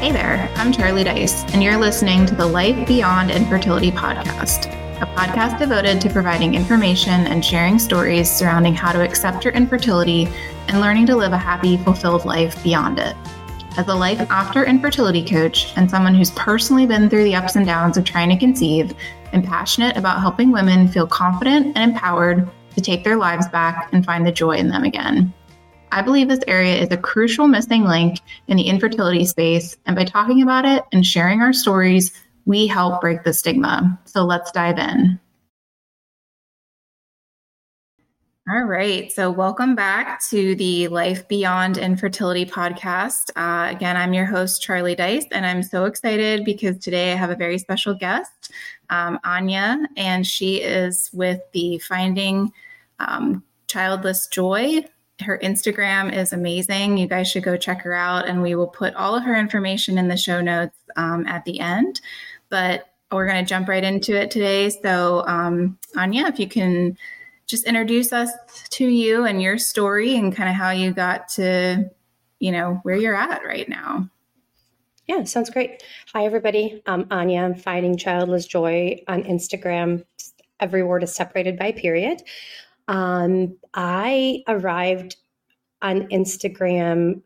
Hey there, I'm Charlie Dice, and you're listening to the Life Beyond Infertility podcast, a podcast devoted to providing information and sharing stories surrounding how to accept your infertility and learning to live a happy, fulfilled life beyond it. As a life after infertility coach and someone who's personally been through the ups and downs of trying to conceive, I'm passionate about helping women feel confident and empowered to take their lives back and find the joy in them again. I believe this area is a crucial missing link in the infertility space, and by talking about it and sharing our stories, we help break the stigma. So let's dive in. All right. So, welcome back to the Life Beyond Infertility podcast. Uh, again, I'm your host, Charlie Dice, and I'm so excited because today I have a very special guest, um, Anya, and she is with the Finding um, Childless Joy her Instagram is amazing. You guys should go check her out, and we will put all of her information in the show notes um, at the end. But we're going to jump right into it today. So, um, Anya, if you can just introduce us to you and your story and kind of how you got to, you know, where you're at right now. Yeah, sounds great. Hi, everybody. I'm Anya. I'm finding childless joy on Instagram. Every word is separated by period. Um, I arrived on Instagram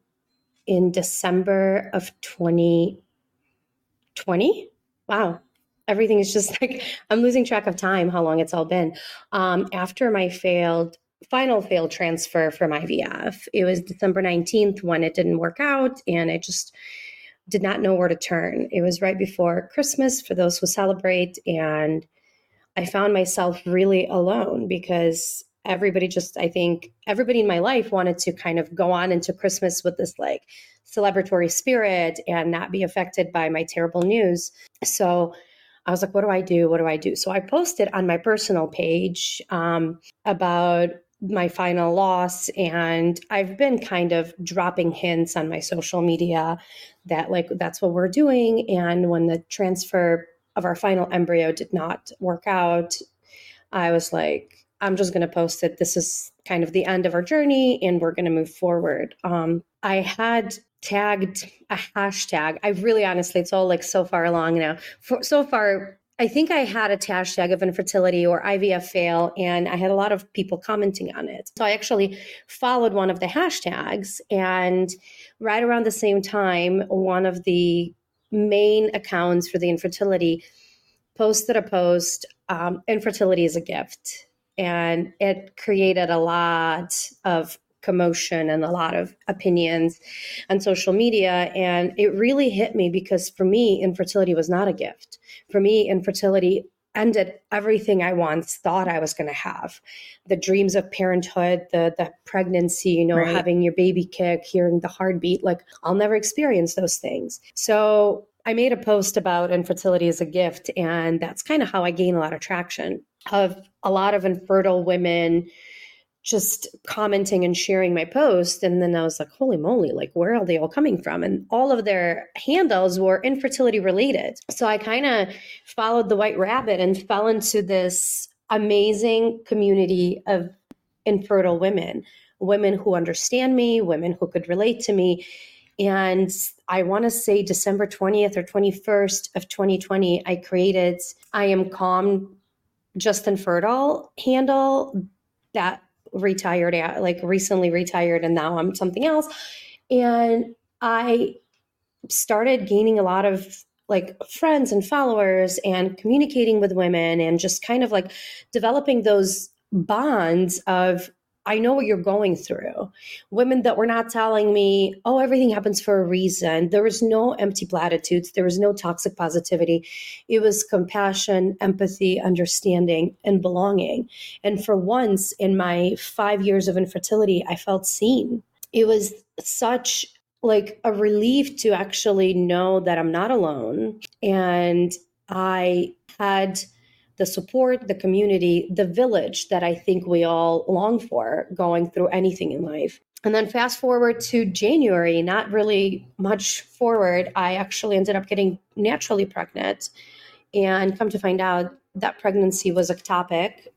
in December of 2020. Wow. Everything is just like, I'm losing track of time, how long it's all been. Um, after my failed, final failed transfer from IVF, it was December 19th when it didn't work out and I just did not know where to turn. It was right before Christmas for those who celebrate. And I found myself really alone because everybody just i think everybody in my life wanted to kind of go on into christmas with this like celebratory spirit and not be affected by my terrible news. So i was like what do i do? What do i do? So i posted on my personal page um, about my final loss and i've been kind of dropping hints on my social media that like that's what we're doing and when the transfer of our final embryo did not work out i was like I'm just going to post it. This is kind of the end of our journey and we're going to move forward. Um, I had tagged a hashtag. I really honestly, it's all like so far along now. For, so far, I think I had a hashtag of infertility or IVF fail, and I had a lot of people commenting on it. So I actually followed one of the hashtags, and right around the same time, one of the main accounts for the infertility posted a post um, infertility is a gift and it created a lot of commotion and a lot of opinions on social media. And it really hit me because for me infertility was not a gift. For me infertility ended everything i once thought i was going to have. The dreams of parenthood the the pregnancy you know right. having your baby kick hearing the heartbeat like i'll never experience those things. So i made a post about infertility as a gift and that's kind of how i gained a lot of traction of a lot of infertile women just commenting and sharing my post. And then I was like, holy moly, like, where are they all coming from? And all of their handles were infertility related. So I kind of followed the white rabbit and fell into this amazing community of infertile women, women who understand me, women who could relate to me. And I want to say December 20th or 21st of 2020, I created I Am Calm just infertile handle that retired like recently retired and now I'm something else. And I started gaining a lot of like friends and followers and communicating with women and just kind of like developing those bonds of I know what you're going through. Women that were not telling me, oh, everything happens for a reason. There was no empty platitudes. There was no toxic positivity. It was compassion, empathy, understanding, and belonging. And for once in my five years of infertility, I felt seen. It was such like a relief to actually know that I'm not alone. And I had the support, the community, the village that I think we all long for going through anything in life. And then fast forward to January, not really much forward, I actually ended up getting naturally pregnant. And come to find out that pregnancy was ectopic.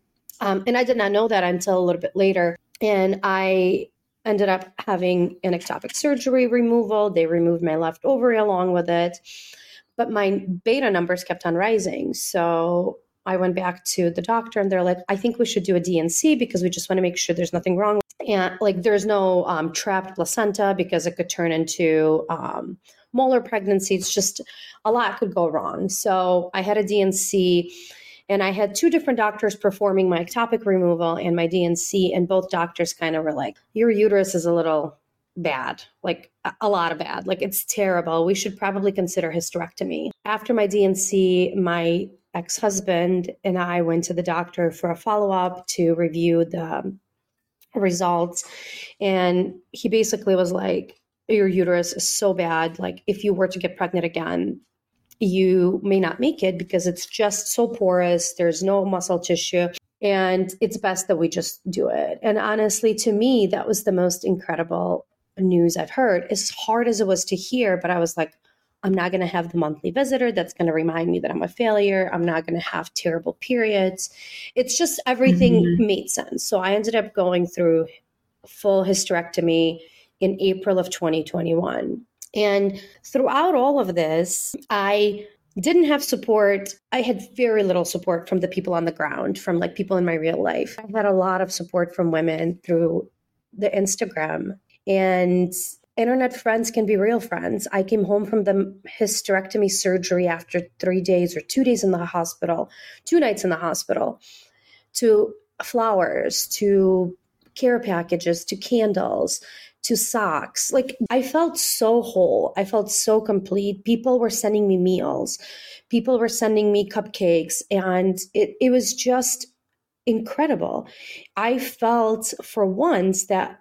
Um, and I did not know that until a little bit later. And I ended up having an ectopic surgery removal. They removed my left ovary along with it. But my beta numbers kept on rising. So I went back to the doctor and they're like, I think we should do a D&C because we just want to make sure there's nothing wrong. And like, there's no um, trapped placenta because it could turn into um, molar pregnancy. It's just a lot could go wrong. So I had a D&C and I had two different doctors performing my ectopic removal and my D&C, and both doctors kind of were like, Your uterus is a little bad, like a lot of bad. Like it's terrible. We should probably consider hysterectomy. After my D&C, my ex husband and I went to the doctor for a follow up to review the um, results. And he basically was like, Your uterus is so bad. Like, if you were to get pregnant again, you may not make it because it's just so porous, there's no muscle tissue. And it's best that we just do it. And honestly, to me, that was the most incredible news I've heard. As hard as it was to hear, but I was like, I'm not going to have the monthly visitor that's going to remind me that I'm a failure. I'm not going to have terrible periods. It's just everything mm-hmm. made sense. So I ended up going through full hysterectomy in April of 2021. And throughout all of this, I didn't have support. I had very little support from the people on the ground, from like people in my real life. I had a lot of support from women through the Instagram. And internet friends can be real friends. I came home from the hysterectomy surgery after three days or two days in the hospital, two nights in the hospital, to flowers, to care packages, to candles, to socks. Like I felt so whole. I felt so complete. People were sending me meals. People were sending me cupcakes and it it was just incredible. I felt for once that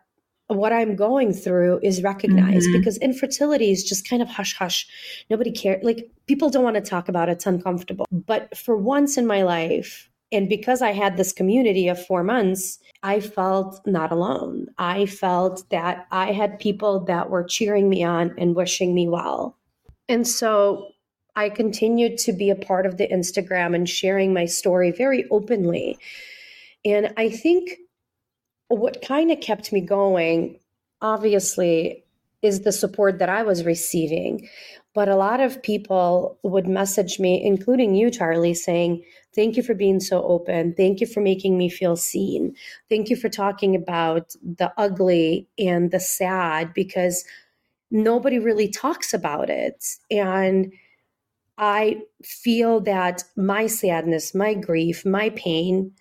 what I'm going through is recognized mm-hmm. because infertility is just kind of hush hush. Nobody cares. Like people don't want to talk about it. It's uncomfortable. But for once in my life, and because I had this community of four months, I felt not alone. I felt that I had people that were cheering me on and wishing me well. And so I continued to be a part of the Instagram and sharing my story very openly. And I think what kind of kept me going, obviously, is the support that I was receiving. But a lot of people would message me, including you, Charlie, saying, Thank you for being so open. Thank you for making me feel seen. Thank you for talking about the ugly and the sad because nobody really talks about it. And I feel that my sadness, my grief, my pain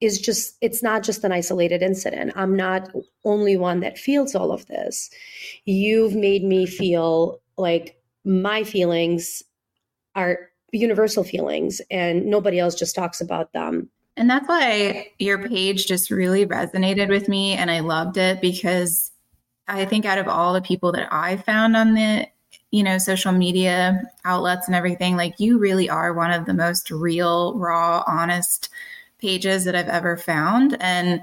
is just, it's not just an isolated incident. I'm not only one that feels all of this. You've made me feel like my feelings are universal feelings and nobody else just talks about them. And that's why your page just really resonated with me and I loved it because I think out of all the people that I found on the you know social media outlets and everything like you really are one of the most real raw honest pages that I've ever found and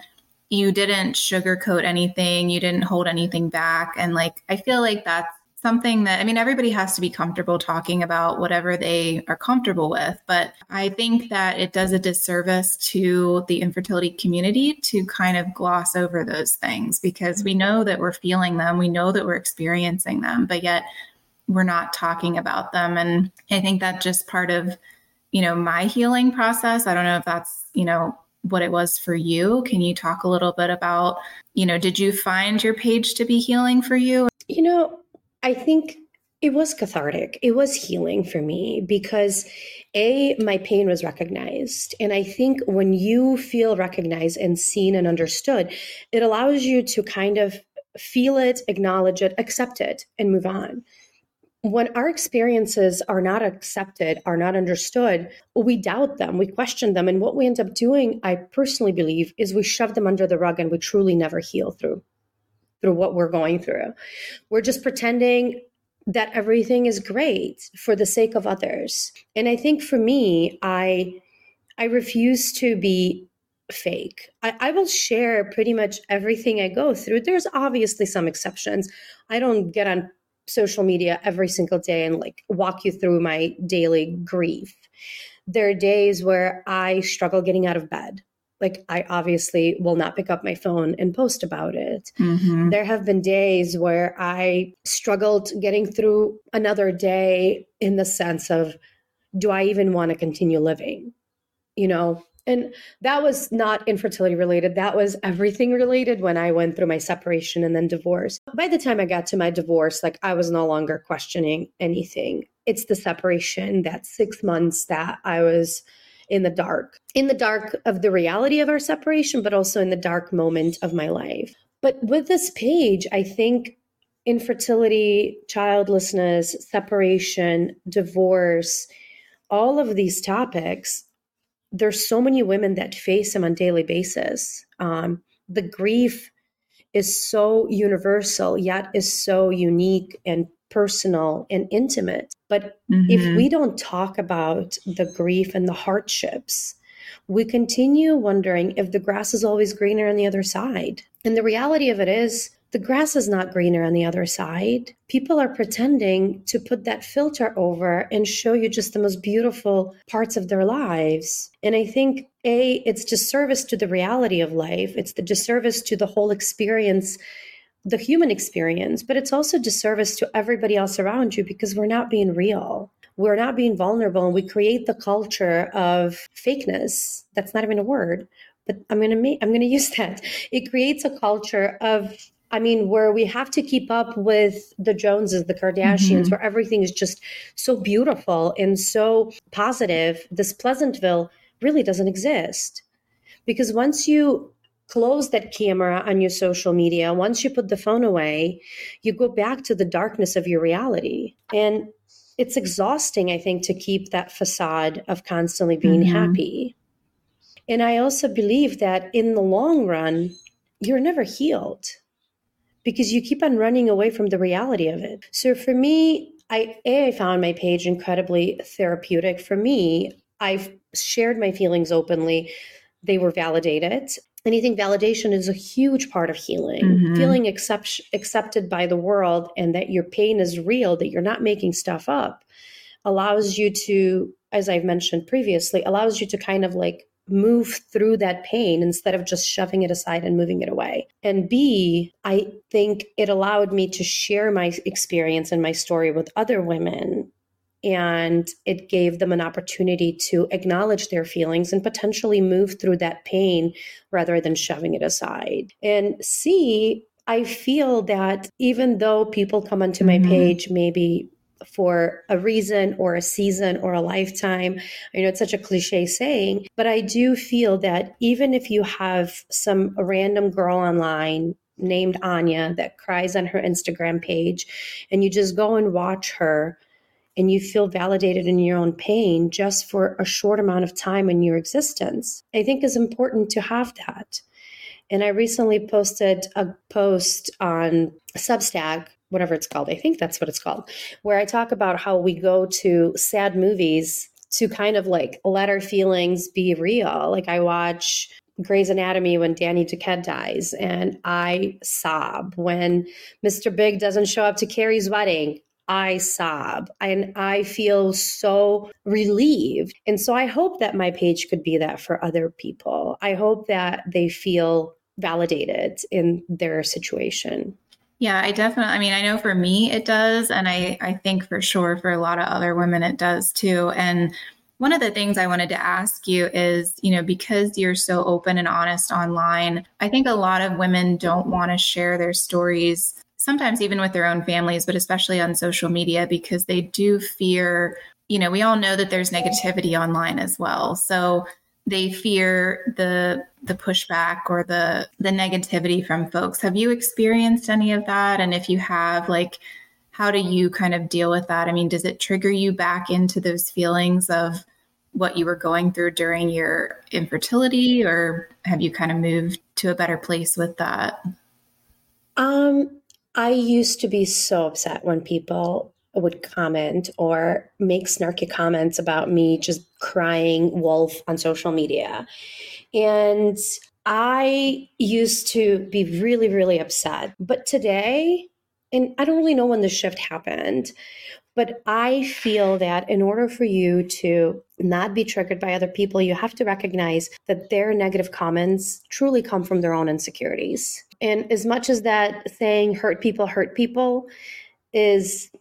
you didn't sugarcoat anything, you didn't hold anything back and like I feel like that's something that I mean, everybody has to be comfortable talking about whatever they are comfortable with. But I think that it does a disservice to the infertility community to kind of gloss over those things because we know that we're feeling them, we know that we're experiencing them, but yet we're not talking about them. And I think that's just part of, you know, my healing process. I don't know if that's, you know, what it was for you. Can you talk a little bit about, you know, did you find your page to be healing for you? You know, I think it was cathartic. It was healing for me because A, my pain was recognized. And I think when you feel recognized and seen and understood, it allows you to kind of feel it, acknowledge it, accept it, and move on. When our experiences are not accepted, are not understood, we doubt them, we question them. And what we end up doing, I personally believe, is we shove them under the rug and we truly never heal through through what we're going through. We're just pretending that everything is great for the sake of others. And I think for me, I I refuse to be fake. I, I, will share pretty much everything I go through. There's obviously some exceptions. I don't get on social media every single day and like walk you through my daily grief. There are days where I struggle getting out of bed like I obviously will not pick up my phone and post about it. Mm-hmm. There have been days where I struggled getting through another day in the sense of, do I even want to continue living? You know, and that was not infertility related. That was everything related when I went through my separation and then divorce. By the time I got to my divorce, like I was no longer questioning anything. It's the separation, that six months that I was in the dark, in the dark of the reality of our separation, but also in the dark moment of my life. But with this page, I think infertility, childlessness, separation, divorce, all of these topics, there's so many women that face them on daily basis. Um, the grief is so universal, yet is so unique and personal and intimate. But mm-hmm. if we don't talk about the grief and the hardships, we continue wondering if the grass is always greener on the other side. And the reality of it is, the grass is not greener on the other side. People are pretending to put that filter over and show you just the most beautiful parts of their lives. And I think, A, it's disservice to the reality of life, it's the disservice to the whole experience the human experience, but it's also disservice to everybody else around you because we're not being real. We're not being vulnerable and we create the culture of fakeness. That's not even a word, but I'm going to I'm going to use that. It creates a culture of I mean, where we have to keep up with the Joneses, the Kardashians, mm-hmm. where everything is just so beautiful and so positive. This Pleasantville really doesn't exist. Because once you close that camera on your social media, once you put the phone away, you go back to the darkness of your reality. And it's exhausting, I think, to keep that facade of constantly being mm-hmm. happy. And I also believe that in the long run, you're never healed because you keep on running away from the reality of it. So for me, I a I found my page incredibly therapeutic. For me, I've shared my feelings openly. They were validated and I think validation is a huge part of healing. Mm-hmm. Feeling accept, accepted by the world and that your pain is real, that you're not making stuff up, allows you to, as I've mentioned previously, allows you to kind of like move through that pain instead of just shoving it aside and moving it away. And B, I think it allowed me to share my experience and my story with other women and it gave them an opportunity to acknowledge their feelings and potentially move through that pain rather than shoving it aside. And C, I feel that even though people come onto my mm-hmm. page maybe for a reason or a season or a lifetime. I know it's such a cliche saying, but I do feel that even if you have some random girl online named Anya that cries on her Instagram page and you just go and watch her and you feel validated in your own pain just for a short amount of time in your existence, I think is important to have that. And I recently posted a post on Substack, whatever it's called. I think that's what it's called, where I talk about how we go to sad movies to kind of like let our feelings be real. Like I watch Grey's Anatomy when Denny Duquette dies, and I sob when Mr. Big doesn't show up to Carrie's wedding. I sob and I feel so relieved. And so I hope that my page could be that for other people. I hope that they feel validated in their situation. Yeah, I definitely, I mean, I know for me it does. And I, I think for sure for a lot of other women it does too. And one of the things I wanted to ask you is, you know, because you're so open and honest online, I think a lot of women don't want to share their stories sometimes even with their own families, but especially on social media because they do fear, you know, we all know that there's negativity online as well. So they fear the the pushback or the the negativity from folks. Have you experienced any of that? And if you have, like how do you kind of deal with that? I mean, does it trigger you back into those feelings of what you were going through during your infertility or have you kind of moved to a better place with that? Um I used to be so upset when people would comment or make snarky comments about me just crying wolf on social media. And I used to be really, really upset. But today, and I don't really know when the shift happened, But I feel that in order for you to not be triggered by other people, you have to recognize that their negative comments truly come from their own insecurities. And as much as that saying hurt people hurt people is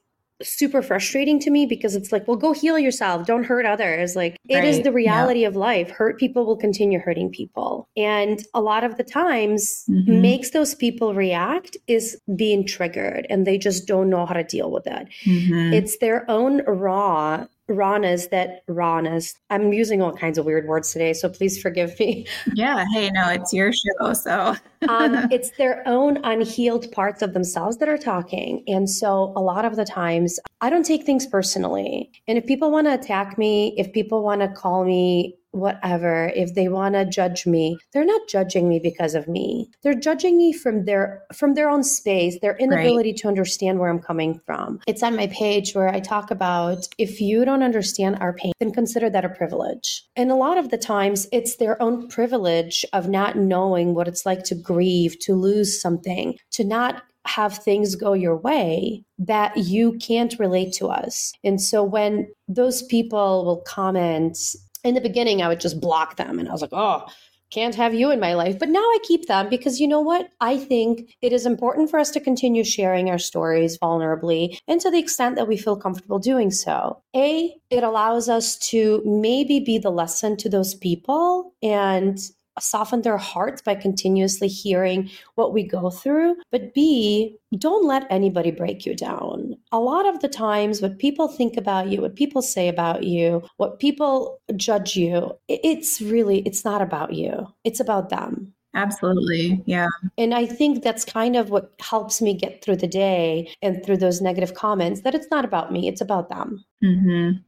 super frustrating to me because it's like, well, go heal yourself. Don't hurt others. Like, it right. is the reality yeah. of life. Hurt people will continue hurting people. And a lot of the times, mm-hmm. makes those people react is being triggered and they just don't know how to deal with it. Mm-hmm. It's their own raw rawness that rawness i'm using all kinds of weird words today so please forgive me. Yeah hey no it's your show so. Um, it's their own unhealed parts of themselves that are talking and so a lot of the times i don't take things personally. And if people want to attack me if people want to call me whatever if they want to judge me they're not judging me because of me they're judging me from their from their own space their inability right. to understand where i'm coming from it's on my page where i talk about if you don't understand our pain then consider that a privilege and a lot of the times it's their own privilege of not knowing what it's like to grieve to lose something to not have things go your way that you can't relate to us. And so when those people will comment in the beginning, I would just block them. And I was like, oh, can't have you in my life. But now I keep them because you know what? I think it is important for us to continue sharing our stories vulnerably and to the extent that we feel comfortable doing so. A, it allows us to maybe be the lesson to those people and soften their hearts by continuously hearing what we go through. But B, don't let anybody break you down. A lot of the times, what people think about you, what people say about you, what people judge you, it's really, it's not about you. It's about them. Absolutely. Yeah. And I think that's kind of what helps me get through the day and through those negative comments that it's not about me, it's about them. Mm-hmm.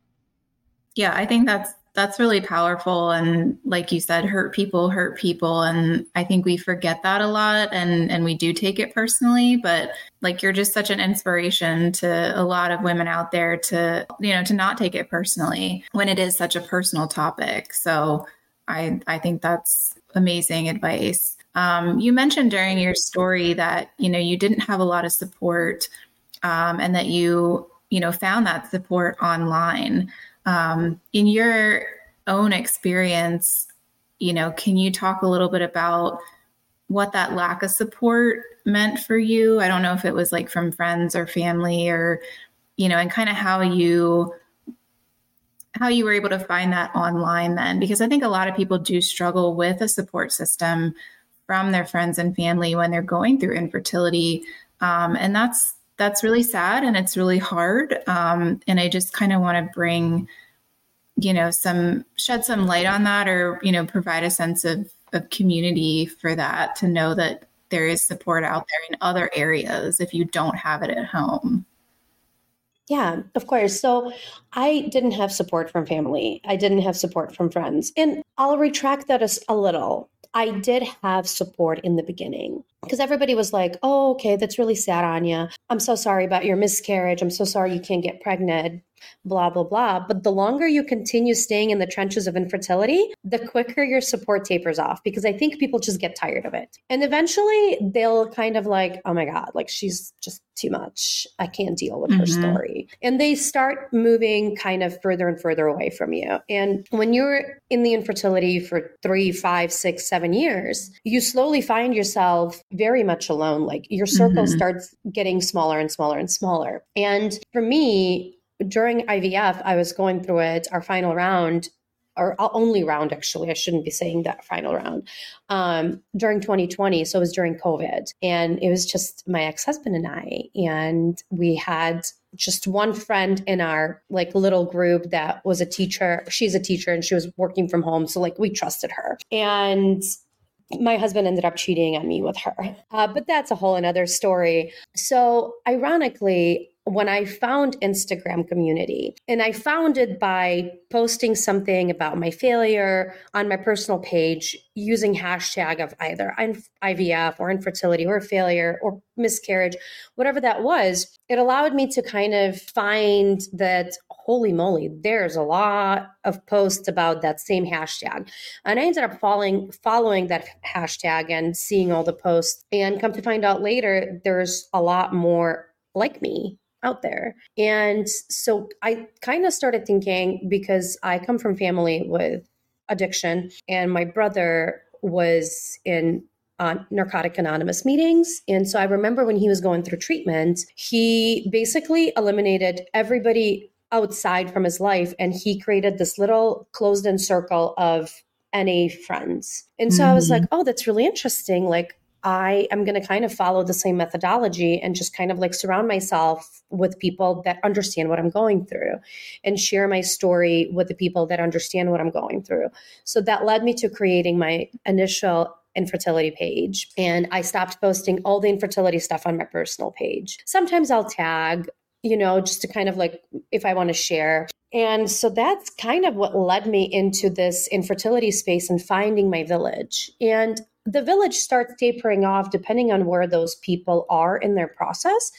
Yeah, I think that's that's really powerful and like you said hurt people hurt people and i think we forget that a lot and and we do take it personally but like you're just such an inspiration to a lot of women out there to you know to not take it personally when it is such a personal topic so i i think that's amazing advice. Um, you mentioned during your story that you know you didn't have a lot of support um, and that you you know found that support online um, in your own experience, you know, can you talk a little bit about what that lack of support meant for you? I don't know if it was like from friends or family or, you know, and kind of how you how you were able to find that online then because i think a lot of people do struggle with a support system from their friends and family when they're going through infertility um, and that's that's really sad and it's really hard. Um, and I just kind of want to bring, you know, some shed some light on that, or you know, provide a sense of of community for that to know that there is support out there in other areas if you don't have it at home. Yeah, of course. So I didn't have support from family. I didn't have support from friends. And I'll retract that a, a little. I did have support in the beginning because everybody was like, oh, okay, that's really sad, Anya. I'm so sorry about your miscarriage. I'm so sorry you can't get pregnant blah, blah, blah. But the longer you continue staying in the trenches of infertility, the quicker your support tapers off because I think people just get tired of it. And eventually they'll kind of like, oh my God, like she's just too much. I can't deal with mm-hmm. her story. And they start moving kind of further and further away from you. And when you're in the infertility for three, five, six, seven years, you slowly find yourself very much alone. Like your circle mm-hmm. starts getting smaller and smaller and smaller. And for me, during IVF, I was going through it, our final round, or only round, actually, I shouldn't be saying that final round, um, during 2020. So it was during COVID. And it was just my ex husband and I. And we had just one friend in our like little group that was a teacher. She's a teacher and she was working from home. So like we trusted her. And my husband ended up cheating on me with her. Uh, but that's a whole another story. So, ironically, when I found Instagram community. And I found it by posting something about my failure on my personal page using hashtag of either IVF or infertility or failure or miscarriage, whatever that was. It allowed me to kind of find that holy moly, there's a lot of posts about that same hashtag. And I ended up following following that hashtag and seeing all the posts and come to find out later there's a lot more like me out there. And so I kind of started thinking because I come from family with addiction and my brother was in uh, Narcotic Anonymous meetings. And so I remember when he was going through treatment, he basically eliminated everybody outside from his life and he created this little closed in circle of NA friends. And so mm-hmm. I was like, mm-hmm. oh, that's really interesting. Like, I am going to kind of follow the same methodology and just kind of like surround myself with people that understand what I'm going through and share my story with the people that understand what I'm going through. So that led me to creating my initial infertility page and I stopped posting all the infertility stuff on my personal page. Sometimes I'll tag you know, just to kind of like if I want to share. And so that's kind of what led me into this infertility space and finding my village. And the village starts tapering off depending on where those people are in their process.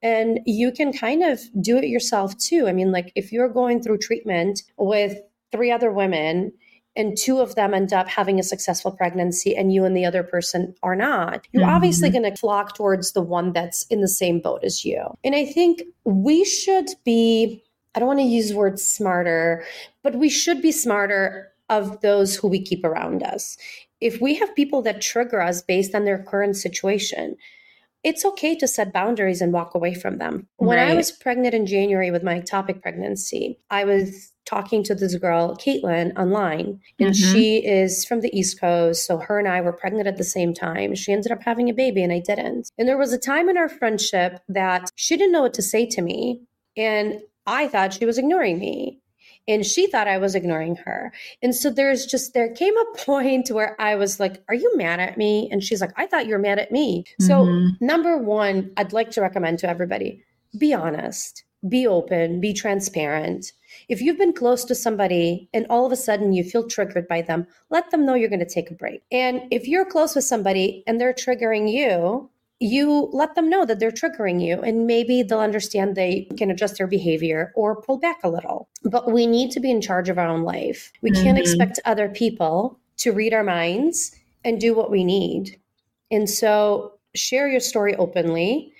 And you can kind of do it yourself too. I mean, like if you're going through treatment with three other women and two of them end up having a successful pregnancy and you and the other person are not, you're mm-hmm. obviously going to flock towards the one that's in the same boat as you. And I think we should be, I don't want to use the word smarter, but we should be smarter of those who we keep around us. If we have people that trigger us based on their current situation, it's okay to set boundaries and walk away from them. When right. I was pregnant in January with my ectopic pregnancy, I was talking to this girl, Caitlin, online, and mm-hmm. she is from the East Coast. So her and I were pregnant at the same time. She ended up having a baby, and I didn't. And there was a time in our friendship that she didn't know what to say to me. And I thought she was ignoring me and she thought I was ignoring her. And so there's just there came a point where I was like, "Are you mad at me?" And she's like, "I thought you were mad at me." Mm-hmm. So number 1, I'd like to recommend to everybody, be honest, be open, be transparent. If you've been close to somebody and all of a sudden you feel triggered by them, let them know you're going to take a break. And if you're close with somebody and they're triggering you, you let them know that they're triggering you and maybe they'll understand they can adjust their behavior or pull back a little. But we need to be in charge of our own life. We mm-hmm. can't expect other people to read our minds and do what we need. And so share your story openly.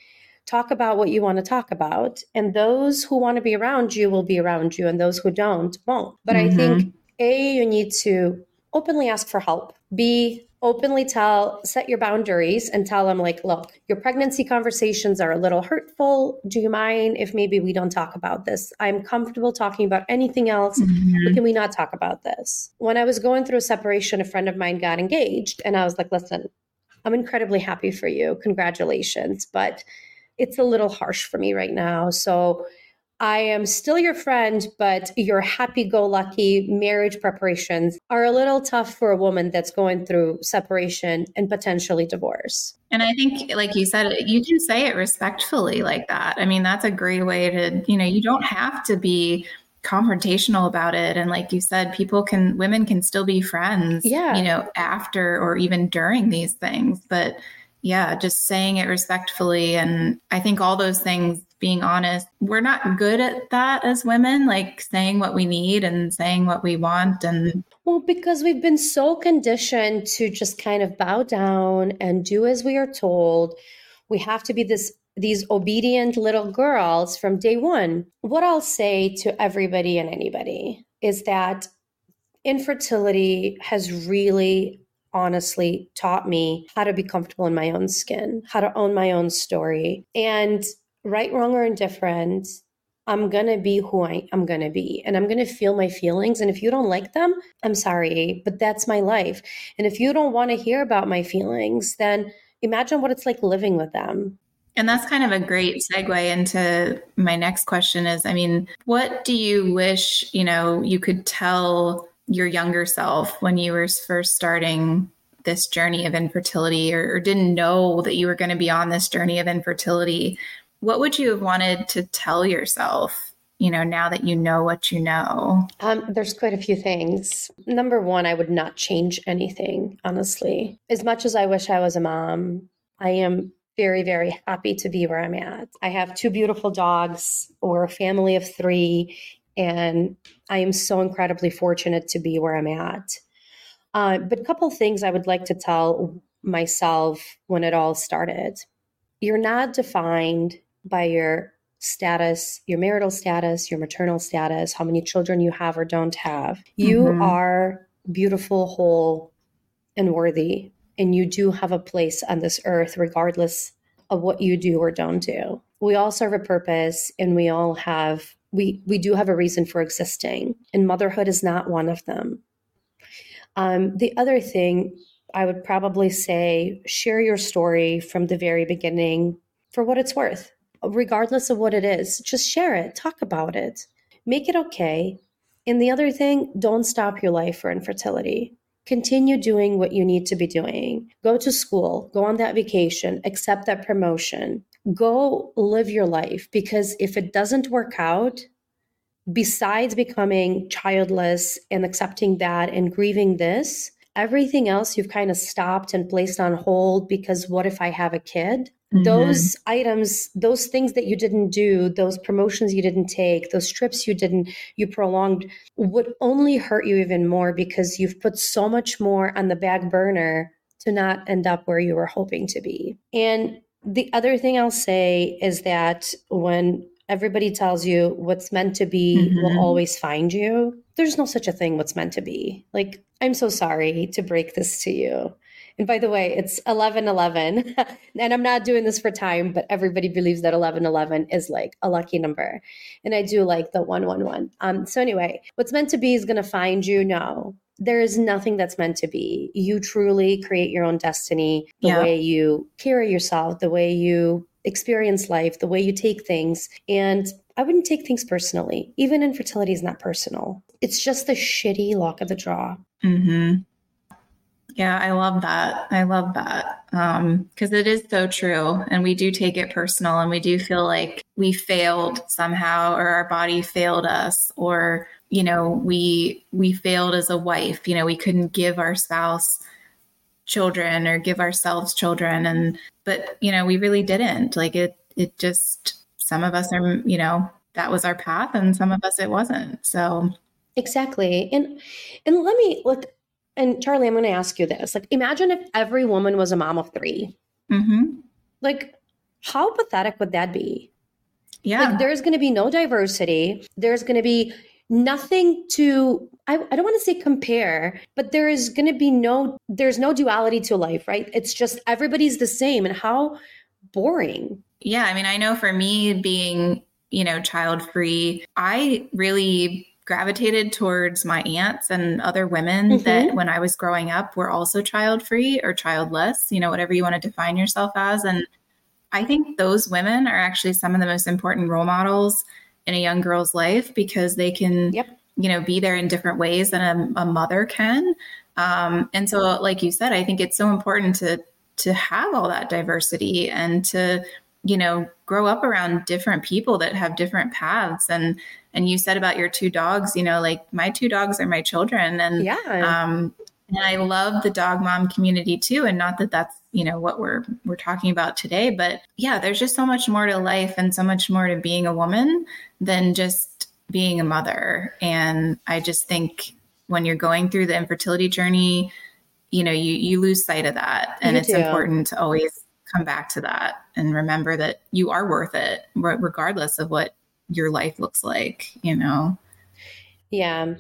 Talk about what you want to talk about. And those who want to be around you will be around you, and those who don't won't. But mm-hmm. I think mm-hmm. A, you need to openly ask for help. B, openly tell, set your boundaries and tell them, like, look, your pregnancy conversations are a little hurtful. Do you mind if maybe we don't talk about this? I'm comfortable talking about anything else, mm-hmm. but can we not talk about this? When I was going through a separation, a friend of mine got engaged, and I was like, listen, I'm incredibly happy for you. Congratulations. But it's a little harsh for me right now. So, I am still your friend, but your happy go lucky marriage preparations are a little tough for a woman that's going through separation and potentially divorce. And I think, like you said, you can say it respectfully like that. I mean, that's a great way to, you know, you don't have to be confrontational about it and like you said people can women can still be friends yeah you know after or even during these things but yeah just saying it respectfully and i think all those things being honest. We're not good at that as women, like saying what we need and saying what we want. And well, because we've been so conditioned to just kind of bow down and do as we are told. We have to be this these obedient little girls from day one. What I'll say to everybody and anybody is that infertility has really honestly taught me how to be comfortable in my own skin, how to own my own story. And right, wrong, or indifferent, I'm going to be who I, am going to be and I'm going to feel my feelings. And if you don't like them, I'm sorry, but that's my life. And if you don't want to hear about my feelings, then imagine what it's like living with them. And that's kind of a great segue into my next question is I mean, what do you wish, you know, you could tell your younger self when you were first starting this journey of infertility or, or didn't know that you were going to be on this journey of infertility? what would you have wanted to tell yourself you know now that you know what you know? Um, there's quite a few things. Number one i would not change anything honestly. As much as i wish i was a mom i am very very happy to be where i'm at. I have two beautiful dogs. We're a family of three and i am so incredibly fortunate to be where i'm at uh, but a couple things i would like to tell myself when it all started you're not defined by your status, your marital status, your maternal status, how many children you have or don't have. You Mhm. are beautiful, whole, and worthy. And you do have a place on this earth, regardless of what you do or don't do. We all serve a purpose and we all have we we do have a reason for existing. And motherhood is not one of them. Um, the other thing I would probably say share your story from the very beginning for what it's worth, regardless of what it is. Just share it, talk about it, make it okay. And the other thing, don't stop your life for infertility. Continue doing what you need to be doing. Go to school, go on that vacation, accept that promotion, go live your life because if it doesn't work out, besides becoming childless and accepting that and grieving this, everything else you've kind of stopped and placed on hold because what if I have a kid? Mhm. Those items, those things that you didn't do, those promotions you didn't take, those trips you didn't, you prolonged would only hurt you even more because you've put so much more on the back burner to not end up where you were hoping to be. And the other thing I'll say is that when everybody tells you what's meant to be Mhm. will always find you, there's no such a thing what's meant to be. Like, I'm so sorry to break this to you. And by the way, it's 1111. and I'm not doing this for time, but everybody believes that 1111 is like a lucky number. And I do like the 111. Um, so, anyway, what's meant to be is going to find you. No, there is nothing that's meant to be. You truly create your own destiny, the Yeah. way you carry yourself, the way you experience life, the way you take things. And I wouldn't take things personally. Even infertility is not personal. It's just the shitty luck of the draw. hmm Yeah, I love that. I love that. Um, because it is so true. And we do take it personal and we do feel like we failed somehow or our body failed us or, you know, we we failed as a wife. You know, we couldn't give our spouse children or give ourselves children. And but, you know, we really didn't. Like it it just some of us are, you know, that was our path and some of us it wasn't. So Exactly. And and let me look and Charlie, I'm going to ask you this. Like imagine if every woman was a mom of 3. mhm. Like how pathetic would that be? yeah. Like there's going to be no diversity. There's going to be nothing to I, I don't want to say compare, but there is going to be no there's no duality to life, right? It's just everybody's the same and how boring. Yeah, I mean, I know for me being, you know, child free, I really gravitated towards my aunts and other women Mhm. that when I was growing up were also child free or childless, you know, whatever you want to define yourself as. And I think those women are actually some of the most important role models in a young girl's life because they can, Yep. you know, be there in different ways than a, a mother can. Um, and so, like you said, I think it's so important to to have all that diversity and to you know grow up around different people that have different paths and and you said about your two dogs you know like my two dogs are my children and Yeah. um and i love the dog mom community too and not that that's you know what we're we're talking about today but yeah there's just so much more to life and so much more to being a woman than just being a mother and i just think when you're going through the infertility journey you know you you lose sight of that and You it's do. important to always come back to that and remember that you are worth it regardless of what your life looks like you know Yeah.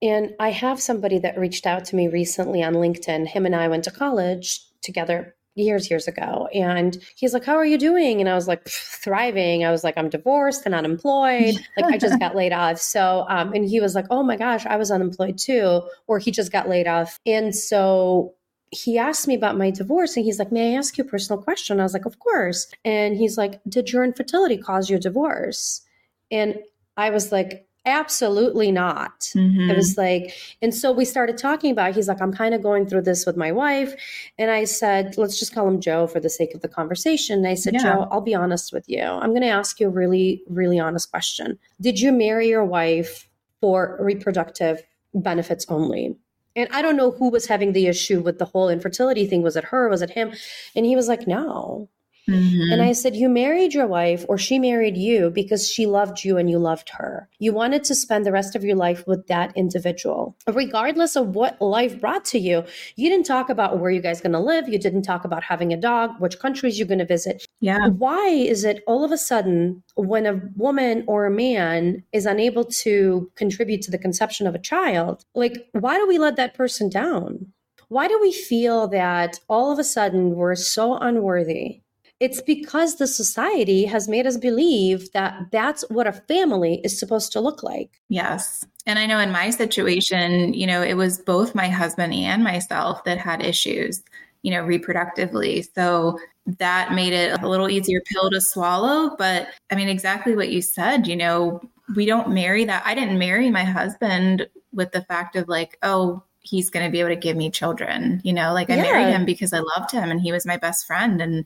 And I have somebody that reached out to me recently on LinkedIn. Him and I went to college together years, years ago. And he's like, How are you doing? And I was like, Thriving. I was like, I'm divorced and unemployed. Like, I just got laid off. So, um, and he was like, Oh my gosh, I was unemployed too. Or he just got laid off. And so, he asked me about my divorce and he's like, May I ask you a personal question? I was like, Of course. And he's like, Did your infertility cause your divorce? And I was like, Absolutely not. Mhm. It was like, and so we started talking about. He's like, I'm kind of going through this with my wife, and I said, let's just call him Joe for the sake of the conversation. And I said, Yeah. Joe, I'll be honest with you. I'm going to ask you a really, really honest question. Did you marry your wife for reproductive benefits only? And I don't know who was having the issue with the whole infertility thing. Was it her? Was it him? And he was like, no. Mm-hmm. And I said, You married your wife, or she married you because she loved you and you loved her. You wanted to spend the rest of your life with that individual. Regardless of what life brought to you, you didn't talk about where you guys going to live. You didn't talk about having a dog, which countries you're going to visit. Yeah. Why is it all of a sudden when a woman or a man is unable to contribute to the conception of a child, like, why do we let that person down? Why do we feel that all of a sudden we're so unworthy it's because the society has made us believe that that's what a family is supposed to look like. Yes. And I know in my situation, you know, it was both my husband and myself that had issues, you know, reproductively. So that made it a little easier pill to swallow. But I mean, exactly what you said, you know, we don't marry that. I didn't marry my husband with the fact of like, oh, he's going to be able to give me children. You know, like I yeah. married him because I loved him and he was my best friend. And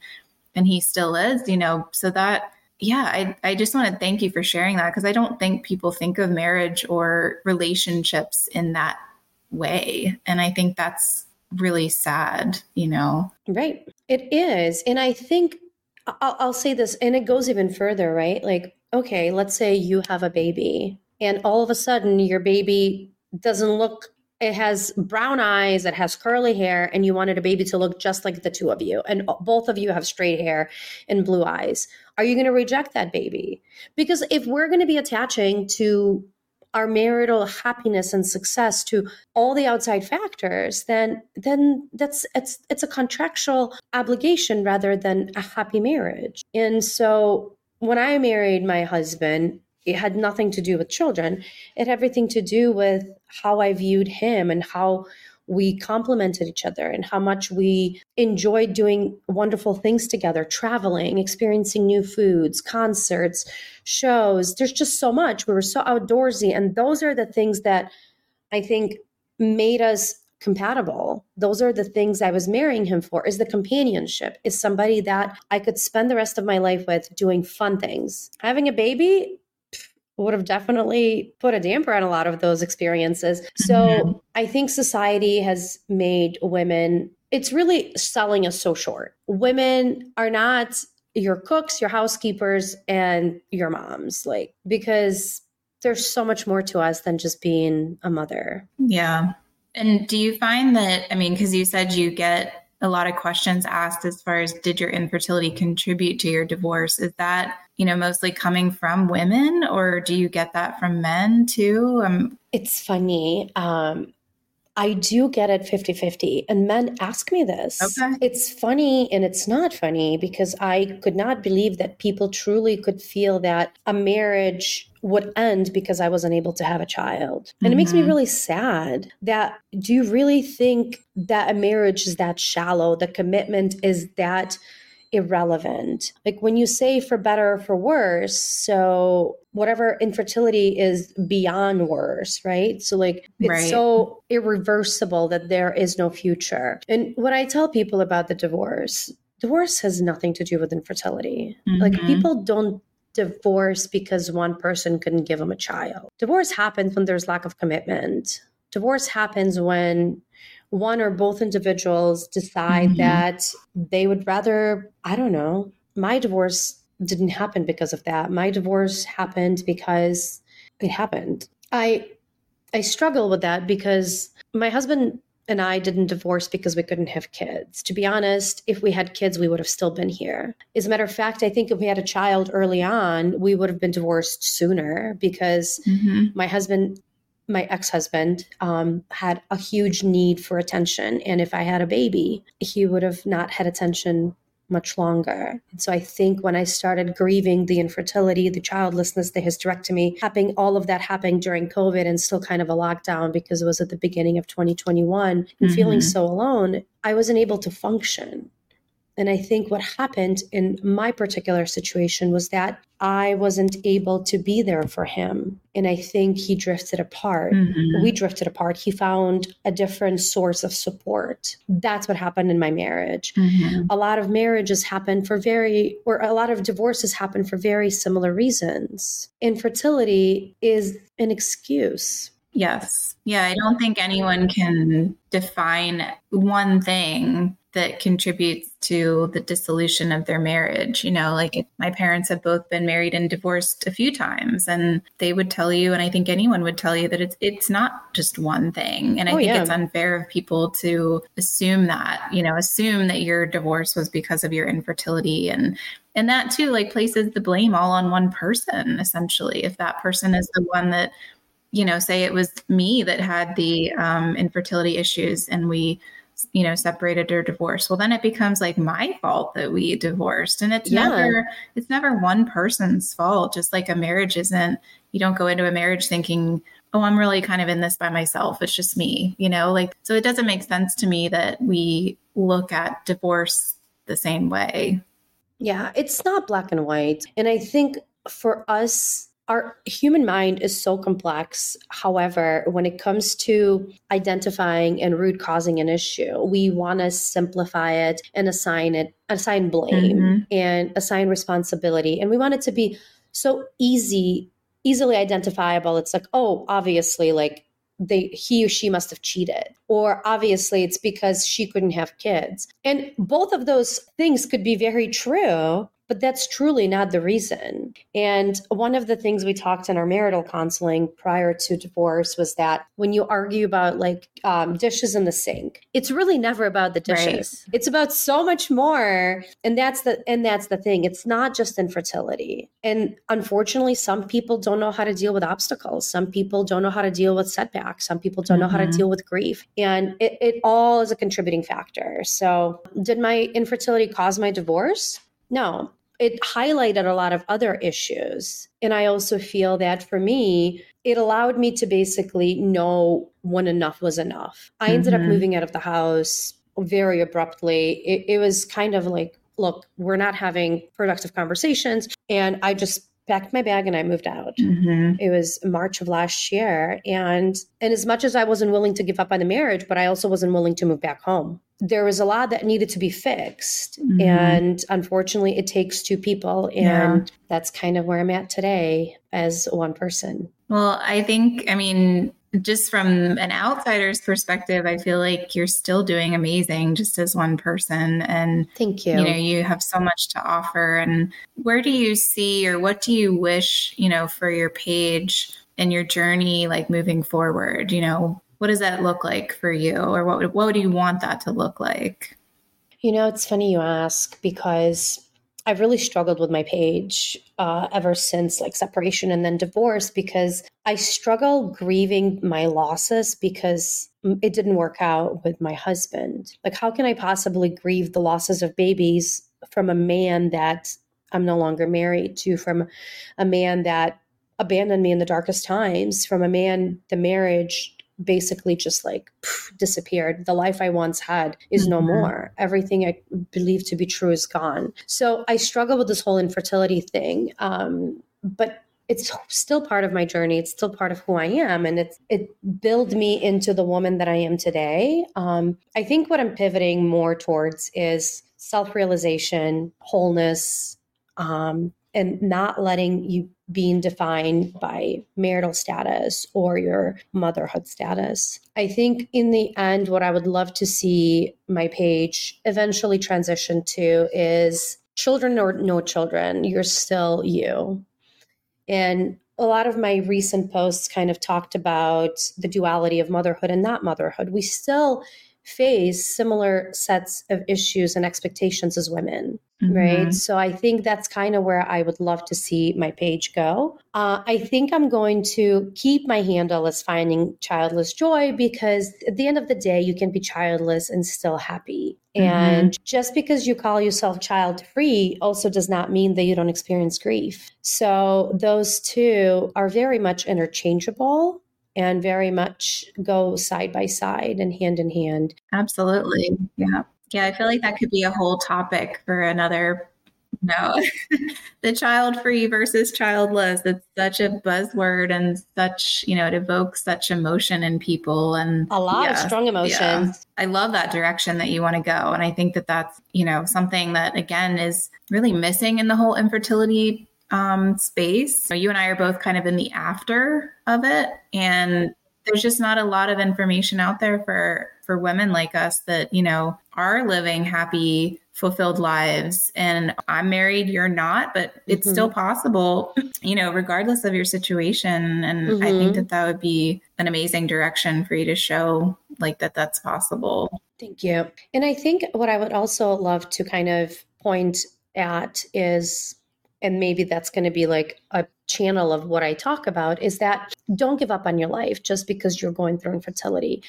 and he still is, you know. So that yeah, I I just want to thank you for sharing that because I don't think people think of marriage or relationships in that way. And I think that's really sad, you know. Right. It is. And I think I'll, I'll say this, and it goes even further, right? Like, okay, let's say you have a baby, and all of a sudden your baby doesn't look it has brown eyes, it has curly hair, and you wanted a baby to look just like the two of you, and both of you have straight hair and blue eyes. Are you going to reject that baby? Because if we're going to be attaching to our marital happiness and success to all the outside factors then then that's it's it's a contractual obligation rather than a happy marriage and so when i married my husband it had nothing to do with children. It had everything to do with how I viewed him and how we complemented each other and how much we enjoyed doing wonderful things together, traveling, experiencing new foods, concerts, shows. There's just so much. We were so outdoorsy. And those are the things that I think made us compatible. Those are the things I was marrying him for is the companionship, is somebody that I could spend the rest of my life with doing fun things. Having a baby, would have definitely put a damper on a lot of those experiences. So mm-hmm. I think society has made women, it's really selling us so short. Women are not your cooks, your housekeepers, and your moms, like, because there's so much more to us than just being a mother. Yeah. And do you find that, I mean, because you said you get a lot of questions asked as far as did your infertility contribute to your divorce? Is that, you know, mostly coming from women or do you get that from men too? Um, it's funny. Um, I do get it 50 50. And men ask me this. Okay. It's funny and it's not funny because I could not believe that people truly could feel that a marriage would end because I wasn't able to have a child. And mm-hmm. it makes me mm-hmm. really sad that do you really think that a marriage is that shallow? The commitment is that irrelevant. Like when you say for better or for worse, so whatever infertility is beyond worse, right? So like it's right. so irreversible that there is no future. And what I tell people about the divorce, divorce has nothing to do with infertility. Mm-hmm. Like people don't divorce because one person couldn't give them a child. Divorce happens when there's lack of commitment. Divorce happens when one or both individuals decide mm-hmm. that they would rather, I don't know, my divorce didn't happen because of that. My divorce happened because it happened. I I struggle with that because my husband and I didn't divorce because we couldn't have kids. To be honest, if we had kids, we would have still been here. As a matter of fact, I think if we had a child early on, we would have been divorced sooner because mm-hmm. my husband my ex-husband um, had a huge need for attention and if i had a baby he would have not had attention much longer and so i think when i started grieving the infertility the childlessness the hysterectomy happening all of that happening during covid and still kind of a lockdown because it was at the beginning of 2021 and mm-hmm. feeling so alone i wasn't able to function and I think what happened in my particular situation was that I wasn't able to be there for him. And I think he drifted apart. Mm-hmm. We drifted apart. He found a different source of support. That's what happened in my marriage. Mm-hmm. A lot of marriages happen for very, or a lot of divorces happen for very similar reasons. Infertility is an excuse Yes. Yeah, I don't think anyone can define one thing that contributes to the dissolution of their marriage. You know, like my parents have both been married and divorced a few times, and they would tell you, and I think anyone would tell you that it's it's not just one thing. And I oh, think yeah. it's unfair of people to assume that, you know, assume that your divorce was because of your infertility and and that too like places the blame all on one person essentially if that person is the one that you know say it was me that had the um, infertility issues and we you know separated or divorced well then it becomes like my fault that we divorced. And it's yeah. never it's never one person's fault just like a marriage isn't you don't go into a marriage thinking oh i'm really kind of in this by myself. It's just me you know like so it doesn't make sense to me that we look at divorce the same way. Yeah it's not black and white. And i think for us our human mind is so complex. However, when it comes to identifying and root causing an issue, we want to simplify it and assign it, assign blame mm-hmm. and assign responsibility. And we want it to be so easy, easily identifiable. It's like, oh, obviously, like they he or she must have cheated or obviously it's because she couldn't have kids and both of those things could be very true but that's truly not the reason. And one of the things we talked in our marital counseling prior to divorce was that when you argue about like um, dishes in the sink, it's really never about the dishes. Right. It's about so much more. And that's the and that's the thing. It's not just infertility. And unfortunately, some people don't know how to deal with obstacles. Some people don't know how to deal with setbacks. Some people don't mm-hmm. know how to mm-hmm. deal with grief. And it, it all is a contributing factor. So, did my infertility cause my divorce? No, it highlighted a lot of other issues. And I also feel that for me, it allowed me to basically know when enough was enough. I ended mm-hmm. up moving out of the house very abruptly. It, it was kind of like, look, we're not having productive conversations. And I just packed my bag and I moved out. Mm-hmm. It was March of last year. And and as much as I wasn't willing to give up on the marriage, but I also wasn't willing to move back home. There was a lot that needed to be fixed. Mm-hmm. And unfortunately it takes two people. And yeah. that's kind of where I'm at today as one person. Well, I think, I mean, just from an outsider's perspective, I feel like you're still doing amazing just as one person. And thank you. You know, you have so much to offer. And where do you see or what do you wish, you know, for your page and your journey, like moving forward? You know, what does that look like for you? Or what, what do you want that to look like? You know, it's funny you ask because I've really struggled with my page uh, ever since like separation and then divorce because I struggle grieving my losses because it didn't work out with my husband. Like, how can I possibly grieve the losses of babies from a man that I'm no longer married to, from a man that abandoned me in the darkest times, from a man, the marriage basically just like poof, disappeared. The life I once had is mm-hmm. no more. Everything I believe to be true is gone. So I struggle with this whole infertility thing. Um, but it's still part of my journey. It's still part of who I am, and it's it built me into the woman that I am today. Um, I think what I'm pivoting more towards is self realization, wholeness, um, and not letting you being defined by marital status or your motherhood status. I think in the end, what I would love to see my page eventually transition to is children or no children, you're still you. And a lot of my recent posts kind of talked about the duality of motherhood and not motherhood. We still face similar sets of issues and expectations as women. Mm-hmm. Right. So I think that's kind of where I would love to see my page go. Uh, I think I'm going to keep my handle as finding childless joy because at the end of the day, you can be childless and still happy. Mm-hmm. And just because you call yourself child free also does not mean that you don't experience grief. So those two are very much interchangeable and very much go side by side and hand in hand. Absolutely. Yeah. Yeah, I feel like that could be a whole topic for another no. the child free versus childless. It's such a buzzword and such, you know, it evokes such emotion in people and a lot yeah, of strong emotions. Yeah. I love that direction that you want to go. And I think that that's, you know, something that again is really missing in the whole infertility um, space. You and I are both kind of in the after of it. And there's just not a lot of information out there for for women like us that you know are living happy fulfilled lives and i'm married you're not but it's mm-hmm. still possible you know regardless of your situation and mm-hmm. i think mm-hmm. that that would be an amazing direction for you to show like that that's possible thank you and i think what i would also love to kind of point at is and maybe that's going to be like a channel of what I talk about is that don't give up on your life just because you're going through infertility.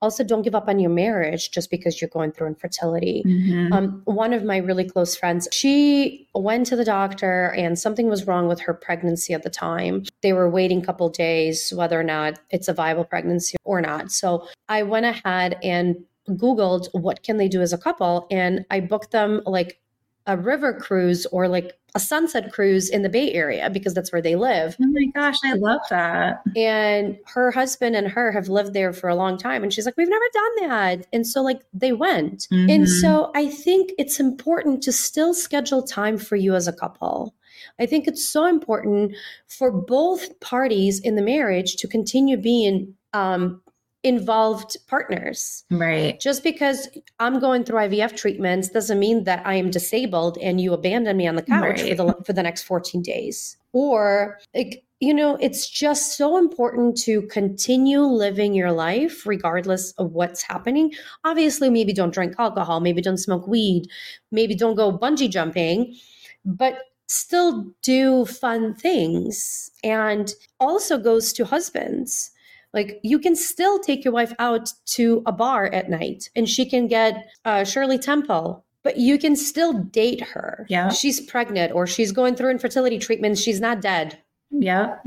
Also, don't give up on your marriage just because you're going through infertility. Mm-hmm. Um, one of my really close friends, she went to the doctor and something was wrong with her pregnancy at the time. They were waiting a couple days whether or not it's a viable pregnancy or not. So I went ahead and Googled what can they do as a couple, and I booked them like a river cruise or like a sunset cruise in the Bay Area because that's where they live. Oh my gosh, I love that. And her husband and her have lived there for a long time. And she's like, We've never done that. And so, like, they went. Mm-hmm. And so, I think it's important to still schedule time for you as a couple. I think it's so important for both parties in the marriage to continue being um, involved partners. Right. Just because I'm going through IVF treatments doesn't mean that I am disabled and you abandon me on the couch right. for the for the next 14 days. Or like you know, it's just so important to continue living your life regardless of what's happening. Obviously, maybe don't drink alcohol, maybe don't smoke weed, maybe don't go bungee jumping, but still do fun things. And also goes to husbands like you can still take your wife out to a bar at night and she can get uh, Shirley Temple but you can still date her. Yeah. She's pregnant or she's going through infertility treatments. She's not dead. Yeah.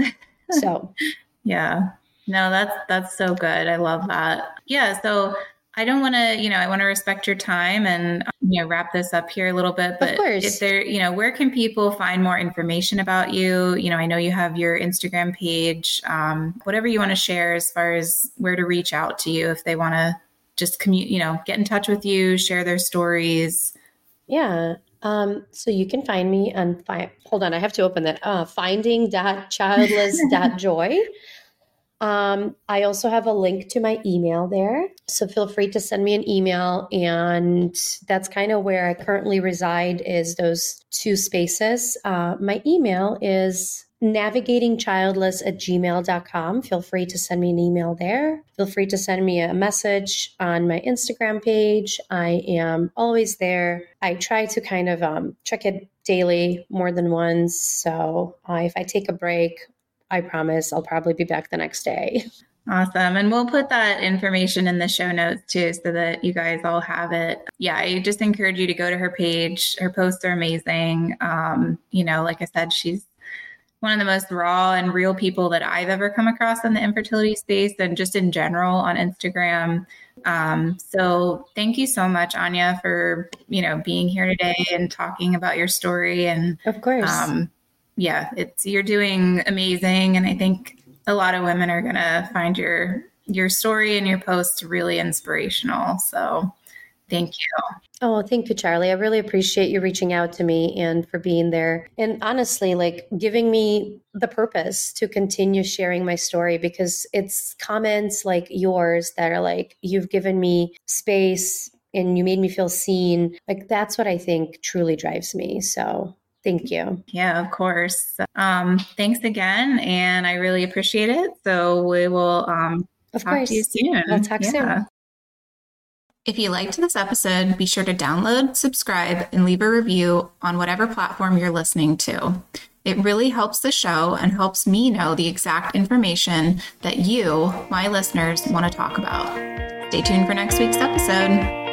so, yeah. No, that's that's so good. I love that. Yeah, so I don't want to, you know, I want to respect your time and you know wrap this up here a little bit. But if there, you know, where can people find more information about you? You know, I know you have your Instagram page. Um, whatever you want to share as far as where to reach out to you if they want to just commute, you know, get in touch with you, share their stories. Yeah. Um, so you can find me on fi- hold on, I have to open that. Uh, finding.childless.joy. Um, I also have a link to my email there. So feel free to send me an email. And that's kind of where I currently reside is those two spaces. Uh, my email is navigatingchildless at gmail.com. Feel free to send me an email there. Feel free to send me a message on my Instagram page. I am always there. I try to kind of um, check it daily more than once. So uh, if I take a break, I promise I'll probably be back the next day. Awesome. And we'll put that information in the show notes too so that you guys all have it. Yeah, I just encourage you to go to her page. Her posts are amazing. Um, you know, like I said, she's one of the most raw and real people that I've ever come across in the infertility space and just in general on Instagram. Um, so thank you so much, Anya, for you know being here today and talking about your story and of course. Um, yeah, it's you're doing amazing, and I think a lot of women are gonna find your your story and your posts really inspirational. So, thank you. Oh, thank you, Charlie. I really appreciate you reaching out to me and for being there. And honestly, like giving me the purpose to continue sharing my story because it's comments like yours that are like, you've given me space and you made me feel seen. Like, that's what I think truly drives me. So, Thank you. Yeah, of course. Um, thanks again, and I really appreciate it. So we will um, of talk course. to you soon. We'll talk yeah. soon. If you liked this episode, be sure to download, subscribe, and leave a review on whatever platform you're listening to. It really helps the show and helps me know the exact information that you, my listeners, want to talk about. Stay tuned for next week's episode.